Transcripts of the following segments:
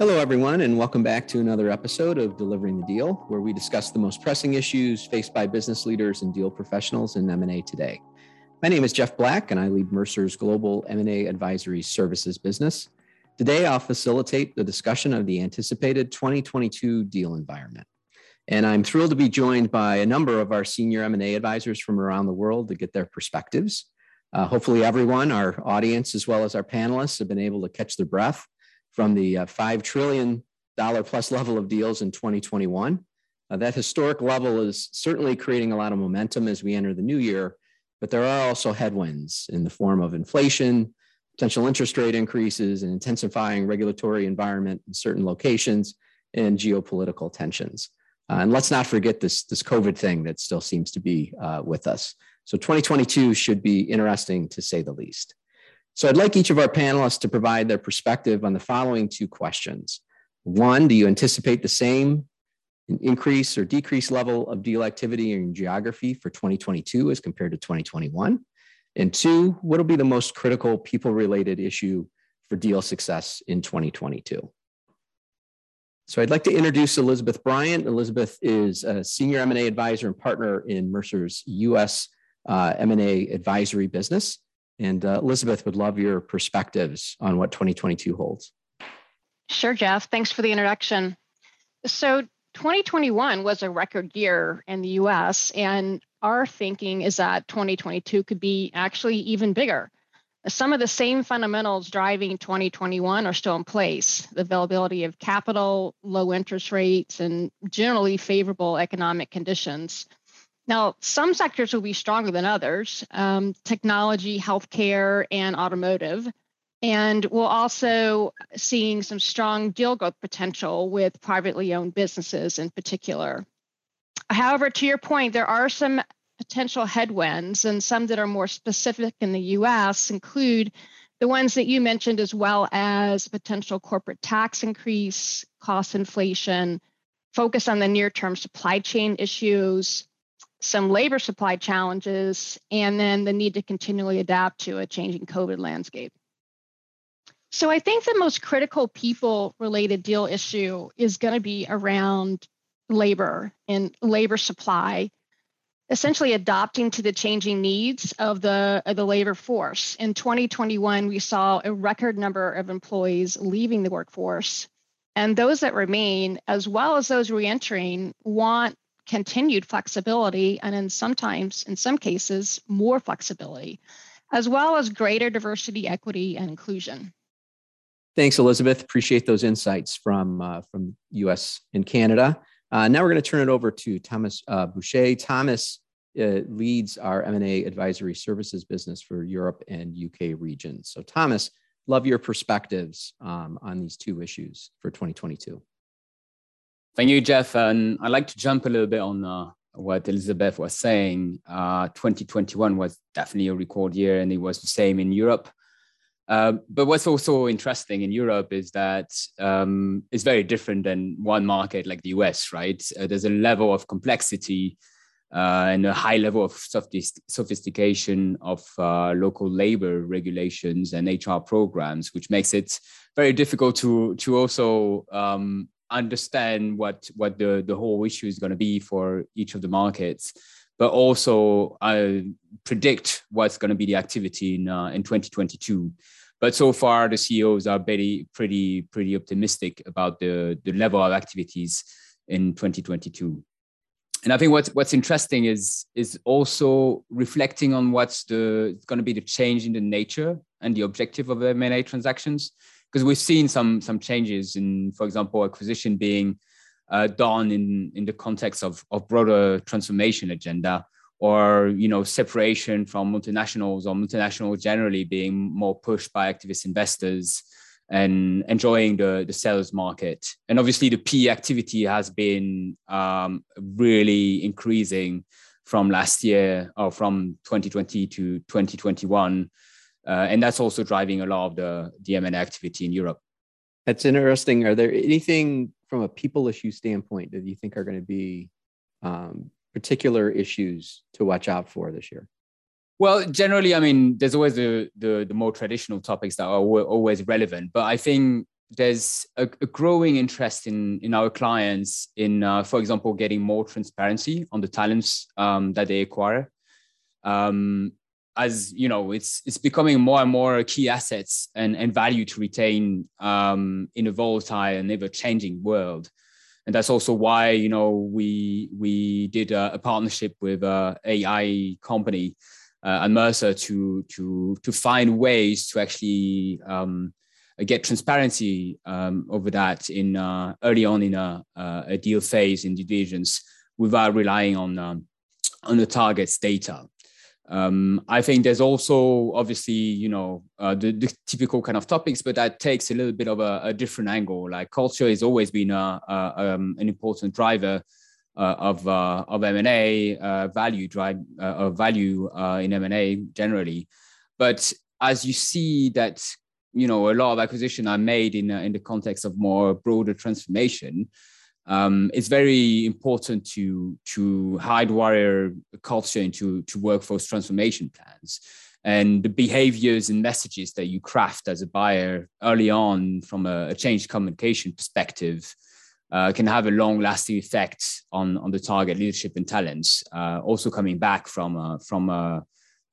Hello, everyone, and welcome back to another episode of Delivering the Deal, where we discuss the most pressing issues faced by business leaders and deal professionals in M&A today. My name is Jeff Black, and I lead Mercer's global M&A advisory services business. Today, I'll facilitate the discussion of the anticipated 2022 deal environment. And I'm thrilled to be joined by a number of our senior M&A advisors from around the world to get their perspectives. Uh, hopefully, everyone, our audience, as well as our panelists, have been able to catch their breath from the uh, $5 trillion plus level of deals in 2021. Uh, that historic level is certainly creating a lot of momentum as we enter the new year, but there are also headwinds in the form of inflation, potential interest rate increases, and intensifying regulatory environment in certain locations, and geopolitical tensions. Uh, and let's not forget this, this COVID thing that still seems to be uh, with us. So 2022 should be interesting to say the least. So I'd like each of our panelists to provide their perspective on the following two questions. One, do you anticipate the same increase or decrease level of deal activity in geography for 2022 as compared to 2021? And two, what will be the most critical people related issue for deal success in 2022? So I'd like to introduce Elizabeth Bryant. Elizabeth is a senior M&A advisor and partner in Mercer's U.S. Uh, M&A advisory business. And uh, Elizabeth would love your perspectives on what 2022 holds. Sure, Jeff. Thanks for the introduction. So, 2021 was a record year in the US, and our thinking is that 2022 could be actually even bigger. Some of the same fundamentals driving 2021 are still in place the availability of capital, low interest rates, and generally favorable economic conditions. Now, some sectors will be stronger than others um, technology, healthcare, and automotive. And we're also seeing some strong deal growth potential with privately owned businesses in particular. However, to your point, there are some potential headwinds, and some that are more specific in the US include the ones that you mentioned, as well as potential corporate tax increase, cost inflation, focus on the near term supply chain issues, some labor supply challenges, and then the need to continually adapt to a changing COVID landscape. So I think the most critical people related deal issue is going to be around labor and labor supply, essentially adopting to the changing needs of the, of the labor force. In 2021, we saw a record number of employees leaving the workforce. And those that remain, as well as those reentering, want continued flexibility and in sometimes in some cases more flexibility as well as greater diversity equity and inclusion. Thanks elizabeth. Appreciate those insights from uh, from us and canada. Uh, now we're going to turn it over to thomas uh, boucher. Thomas uh, leads our m&a advisory services business for europe and uk regions. So thomas love your perspectives um, on these two issues for 2022 Thank you, Jeff. And I'd like to jump a little bit on uh, what Elizabeth was saying. Uh, 2021 was definitely a record year, and it was the same in Europe. Uh, but what's also interesting in Europe is that um, it's very different than one market like the US, right? Uh, there's a level of complexity uh, and a high level of sophistication of uh, local labor regulations and HR programs, which makes it very difficult to to also um, understand what what the the whole issue is going to be for each of the markets but also uh, predict what's going to be the activity in uh, in 2022 but so far the ceos are pretty pretty pretty optimistic about the the level of activities in 2022 and i think what's what's interesting is is also reflecting on what's the going to be the change in the nature and the objective of m&a transactions because we've seen some some changes in, for example, acquisition being uh, done in in the context of of broader transformation agenda, or you know separation from multinationals or multinationals generally being more pushed by activist investors and enjoying the the sales market. And obviously, the PE activity has been um, really increasing from last year or from 2020 to 2021 uh, and that's also driving a lot of the the M&A activity in Europe. That's interesting. Are there anything from a people issue standpoint that you think are going to be um, particular issues to watch out for this year? Well, generally, I mean, there's always the, the, the more traditional topics that are always relevant, but I think there's a, a, growing interest in in our clients in, uh, for example, getting more transparency on the talents um, that they acquire. Um, as you know, it's it's becoming more and more key assets and, and value to retain um, in a volatile and ever changing world. And that's also why you know we we did a, a partnership with a AI company uh, and Mercer to to to find ways to actually um, get transparency um, over that in uh, early on in a, a, deal phase in divisions without relying on um, on the target's data. Um, I think there's also obviously you know uh, the, the, typical kind of topics, but that takes a little bit of a, a different angle. Like culture has always been a, um, an important driver uh, of uh, of M and A uh, value drive of value in M and A generally, but as you see that you know a lot of acquisition are made in in the context of more broader transformation. Um, it's very important to to hardwire culture into to workforce transformation plans and the behaviors and messages that you craft as a buyer early on from a, a change communication perspective uh, can have a long lasting effect on, on the target leadership and talents. Uh, also coming back from a, from a,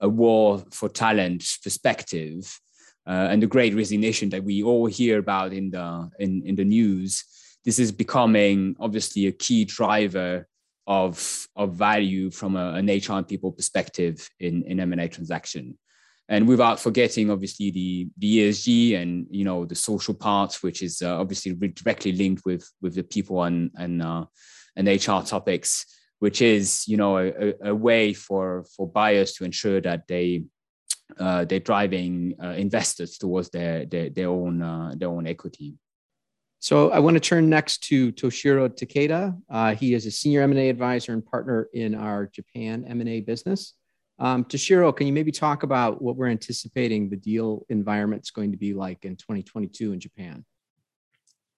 a war for talent perspective, uh, and the great resignation that we all hear about in the in, in the news this is becoming obviously a key driver of of value from a, an HR and people perspective in in M&A transaction and without forgetting obviously the the ESG and you know the social parts which is uh, obviously directly linked with with the people and and uh, and HR topics which is you know a, a way for for buyers to ensure that they uh, they're driving uh, investors towards their their, their own uh, their own equity. So I want to turn next to Toshiro Takeda. Uh, he is a senior M&A advisor and partner in our Japan M&A business. Um, Toshiro, can you maybe talk about what we're anticipating the deal environment is going to be like in 2022 in Japan?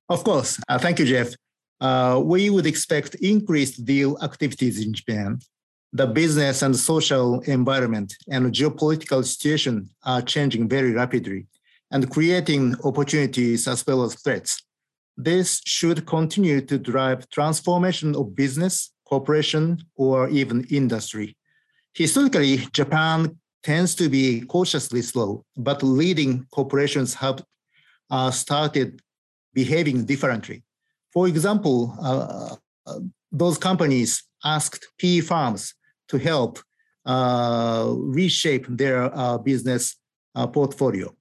Of course. Uh, thank you, Jeff. Uh, we would expect increased deal activities in Japan the business and social environment and geopolitical situation are changing very rapidly and creating opportunities as well as threats. This should continue to drive transformation of business, corporation, or even industry. Historically, Japan tends to be cautiously slow, but leading corporations have uh, started behaving differently. For example, uh, uh those companies asked PE firms to help uh, reshape their uh, business uh, portfolio.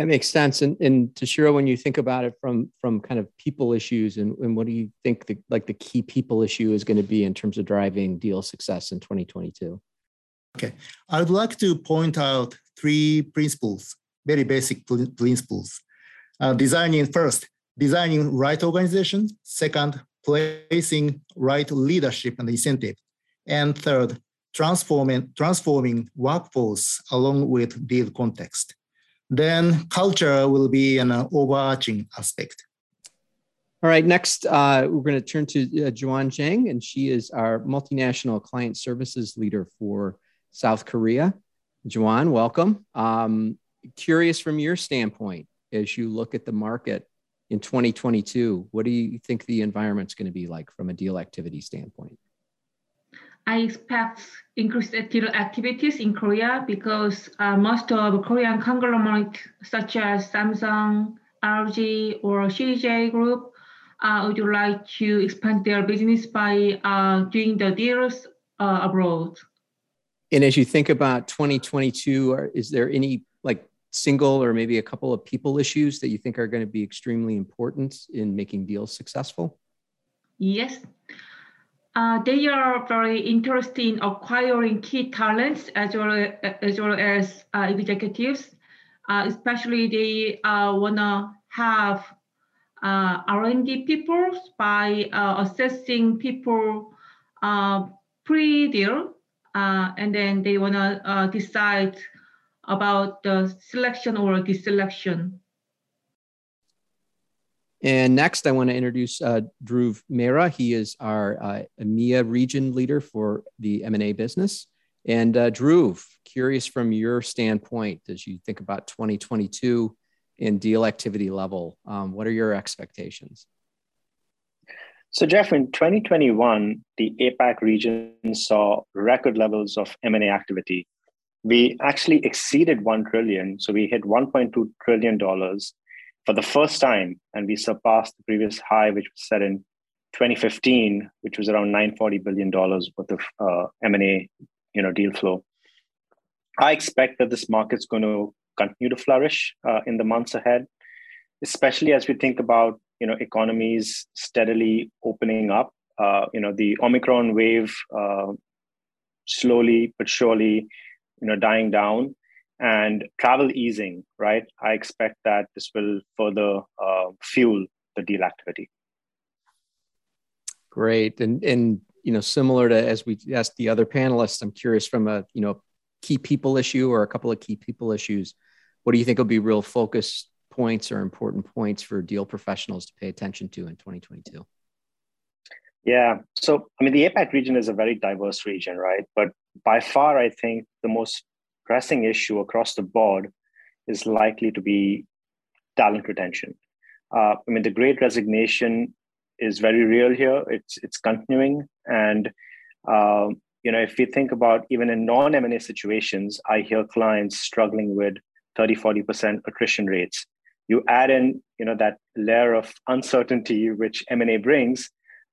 That makes sense. And, and when you think about it from from kind of people issues, and, and what do you think the like the key people issue is going to be in terms of driving deal success in 2022? Okay, I would like to point out three principles, very basic principles. Uh, designing first, designing right organization. Second, placing right leadership and incentive. And third, transforming, transforming workforce along with deal context. Then culture will be an overarching aspect. All right, next uh, we're going to turn to uh, Juan Zhang, and she is our multinational client services leader for South Korea. Juan, welcome. Um, curious from your standpoint, as you look at the market in 2022, what do you think the environment's going to be like from a deal activity standpoint? I expect increased deal activities in Korea because uh, most of Korean conglomerates such as Samsung, LG, or CJ Group uh, would like to expand their business by uh, doing the deals uh, abroad. And as you think about 2022, are, is there any like single or maybe a couple of people issues that you think are going to be extremely important in making deals successful? Yes. Uh, they are very interested in acquiring key talents as well as, well as uh, executives. Uh, especially they uh, wanna have uh, R&D people by uh, assessing people pre-deal, and then they wanna decide about the selection or deselection. And next, I want to introduce uh, Dhruv Mehra. He is our uh, EMEA region leader for the M&A business. And uh, Dhruv, curious from your standpoint as you think about 2022 and deal activity level. Um, what are your expectations? So, Jeff, in 2021, the APAC region saw record levels of M&A activity. We actually exceeded 1 trillion. So, we hit $1.2 trillion for the first time, and we surpassed the previous high, which was set in 2015, which was around $940 billion worth of uh, M&A you know, deal flow. I expect that this market's going to continue to flourish uh, in the months ahead, especially as we think about you know economies steadily opening up. Uh, you know the Omicron wave uh, slowly but surely you know dying down and travel easing. Right, I expect that this will further uh, fuel the deal activity. Great, and and you know similar to as we asked the other panelists, I'm curious from a you know key people issue or a couple of key people issues what do you think will be real focus points or important points for deal professionals to pay attention to in 2022? Yeah. So, I mean, the APAC region is a very diverse region, right? But by far, I think the most pressing issue across the board is likely to be talent retention. Uh, I mean, the great resignation is very real here. It's it's continuing, and uh, you know, if we think about even in non M and A situations, I hear clients struggling with 30, 40% attrition rates. You add in, you know, that layer of uncertainty which M&A brings,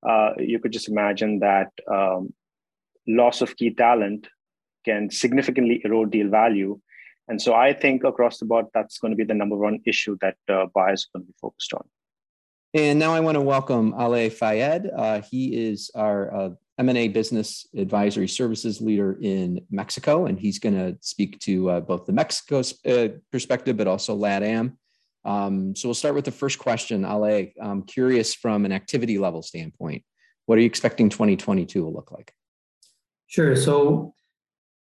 uh, you could just imagine that um, loss of key talent can significantly erode deal value. And so I think across the board, that's going to be the number one issue that uh, buyers are going to be focused on. And now I want to welcome Ale Fayed. Uh, he is our uh, M&A business advisory services leader in Mexico, and he's going to speak to uh, both the Mexico uh, perspective, but also LATAM. Um, so we'll start with the first question. Ale, I'm curious from an activity level standpoint, what are you expecting 2022 will look like? Sure. So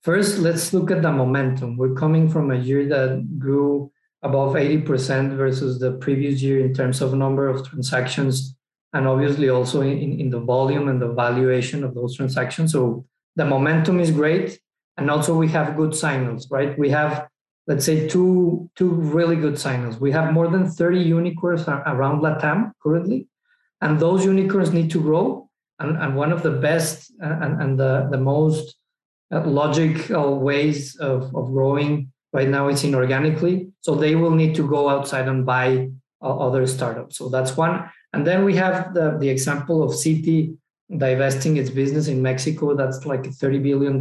first, let's look at the momentum. We're coming from a year that grew above 80% versus the previous year in terms of number of transactions and obviously also in, in the volume and the valuation of those transactions. So the momentum is great. And also we have good signals, right? We have, let's say, two, two really good signals. We have more than 30 unicorns around LATAM currently. And those unicorns need to grow. And, and one of the best and, and the, the most logical ways of, of growing right now is inorganically. So they will need to go outside and buy other startups. So that's one. And then we have the, the example of Citi divesting its business in Mexico. That's like a $30 billion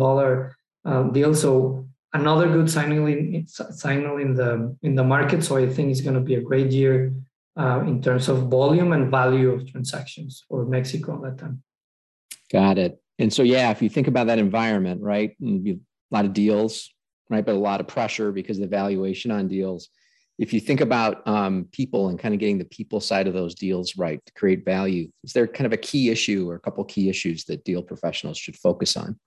uh, deal. So another good signing in, signal in the in the market. So I think it's going to be a great year uh, in terms of volume and value of transactions for Mexico at that time. Got it. And so yeah, if you think about that environment, right, a lot of deals, right, but a lot of pressure because of the valuation on deals if you think about um, people and kind of getting the people side of those deals right to create value, is there kind of a key issue or a couple key issues that deal professionals should focus on?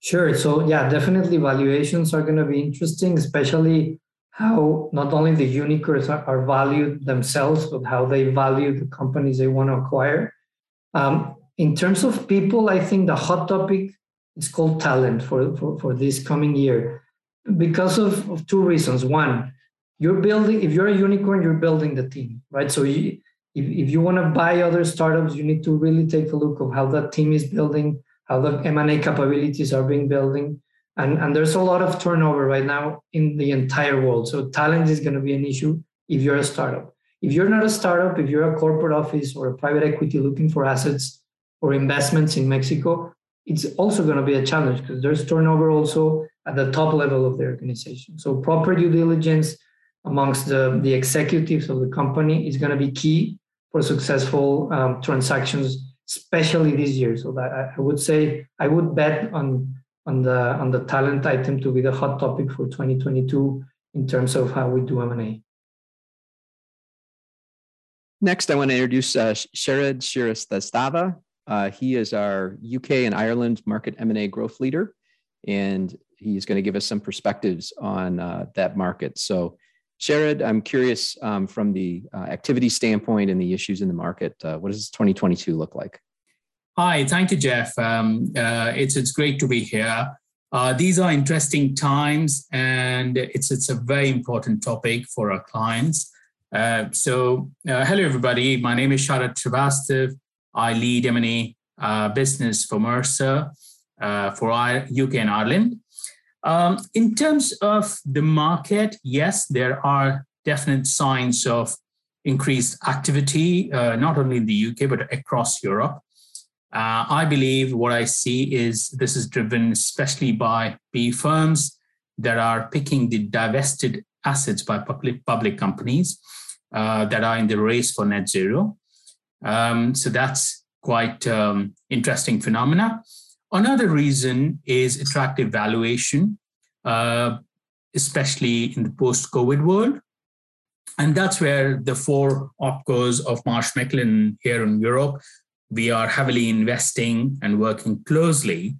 Sure. So yeah, definitely valuations are going to be interesting, especially how not only the unicorns are, are valued themselves, but how they value the companies they want to acquire. Um, in terms of people, I think the hot topic is called talent for, for, for this coming year because of, of two reasons. One, you're building if you're a unicorn you're building the team right? So you, if, if you want to buy other startups you need to really take a look of how that team is building how the m&a capabilities are being building. And, and there's a lot of turnover right now in the entire world. So talent is going to be an issue if you're a startup. If you're not a startup if you're a corporate office or a private equity looking for assets or investments in mexico it's also going to be a challenge because there's turnover also at the top level of the organization so proper due diligence amongst the, the executives of the company is going to be key for successful um, transactions, especially this year. So that I, would say I would bet on on the on the talent item to be the hot topic for 2022 in terms of how we do M&A. Next, I want to introduce uh, Sharad Shrivastava. Uh, he is our UK and Ireland market M&A growth leader, and he's going to give us some perspectives on uh, that market. So Sharad, I'm curious um, from the uh, activity standpoint and the issues in the market, uh, what does 2022 look like? Hi, thank you, Jeff. Um, uh, it's, it's great to be here. Uh, these are interesting times, and it's it's a very important topic for our clients. So, hello everybody. My name is Sharad Srivastav. I lead M&A uh, business for Mercer uh, for UK and Ireland. Um, in terms of the market, yes, there are definite signs of increased activity, uh, not only in the UK but across Europe. Uh, I believe what I see is this is driven especially by PE firms that are picking the divested assets by public, public companies uh, that are in the race for net zero. Um, so that's quite um, interesting phenomena. Another reason is attractive valuation, uh, especially in the post-COVID world. And that's where the four opcos of Marsh McLennan here in Europe we are heavily investing and working closely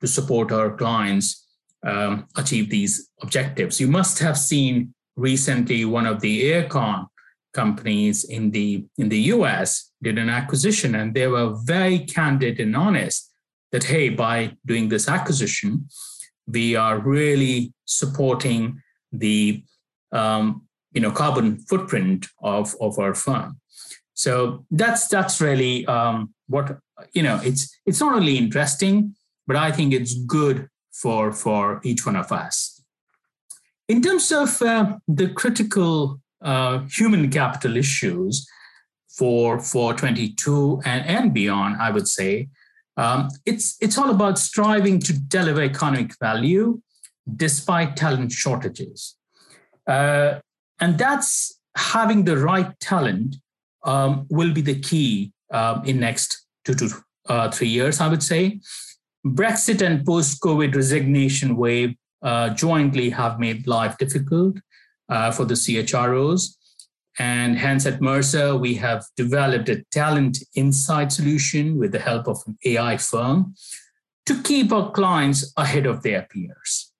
to support our clients um, achieve these objectives. You must have seen recently one of the aircon companies in the in the US did an acquisition and they were very candid and honest that hey by doing this acquisition we are really supporting the um, you know carbon footprint of of our firm so that's that's really um, what you know. It's it's not only interesting, but I think it's good for for each one of us. In terms of uh, the critical human capital issues for for 22 and, and beyond, I would say. Um, it's it's all about striving to deliver economic value despite talent shortages, uh, and that's having the right talent um, will be the key um, in next two to uh, three years, I would say. Brexit and post-COVID resignation wave uh, jointly have made life difficult uh, for the CHROs. And hence at Mercer, we have developed a talent insight solution with the help of an AI firm to keep our clients ahead of their peers.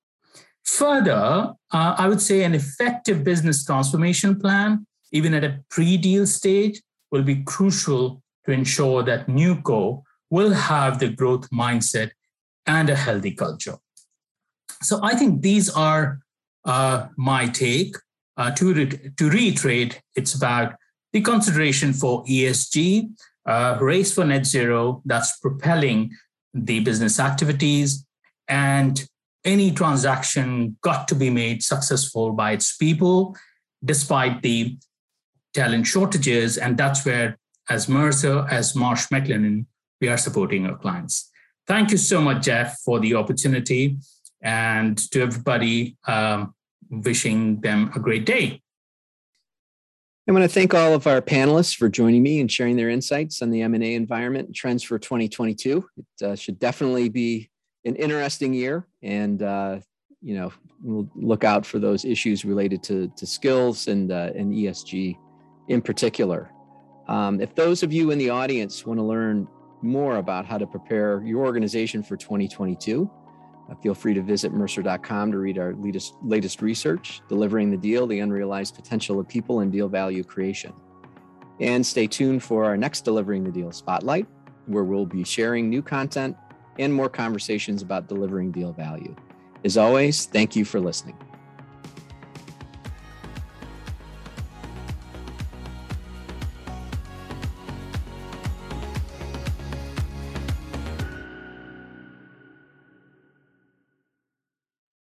Further, uh, I would say an effective business transformation plan even at a pre-deal stage, will be crucial to ensure that NewCo will have the growth mindset and a healthy culture. So I think these are uh, my take. Uh, to, re- to reiterate, it's about the consideration for ESG, uh, race for net zero that's propelling the business activities, and any transaction got to be made successful by its people, despite the talent shortages. And that's where, as Mercer, as Marsh McLennan, we are supporting our clients. Thank you so much, Jeff, for the opportunity. And to everybody, um, wishing them a great day. I want to thank all of our panelists for joining me and sharing their insights on the M&A environment trends for 2022. It uh, should definitely be an interesting year, and uh, you know, we'll look out for those issues related to, to skills and uh, and ESG in particular. Um, if those of you in the audience want to learn more about how to prepare your organization for 2022, uh, Uh, feel free to visit mercer.com to read our latest, latest research, Delivering the Deal, the Unrealized Potential of People and Deal Value Creation. And stay tuned for our next Delivering the Deal Spotlight, where we'll be sharing new content and more conversations about delivering deal value. As always, thank you for listening.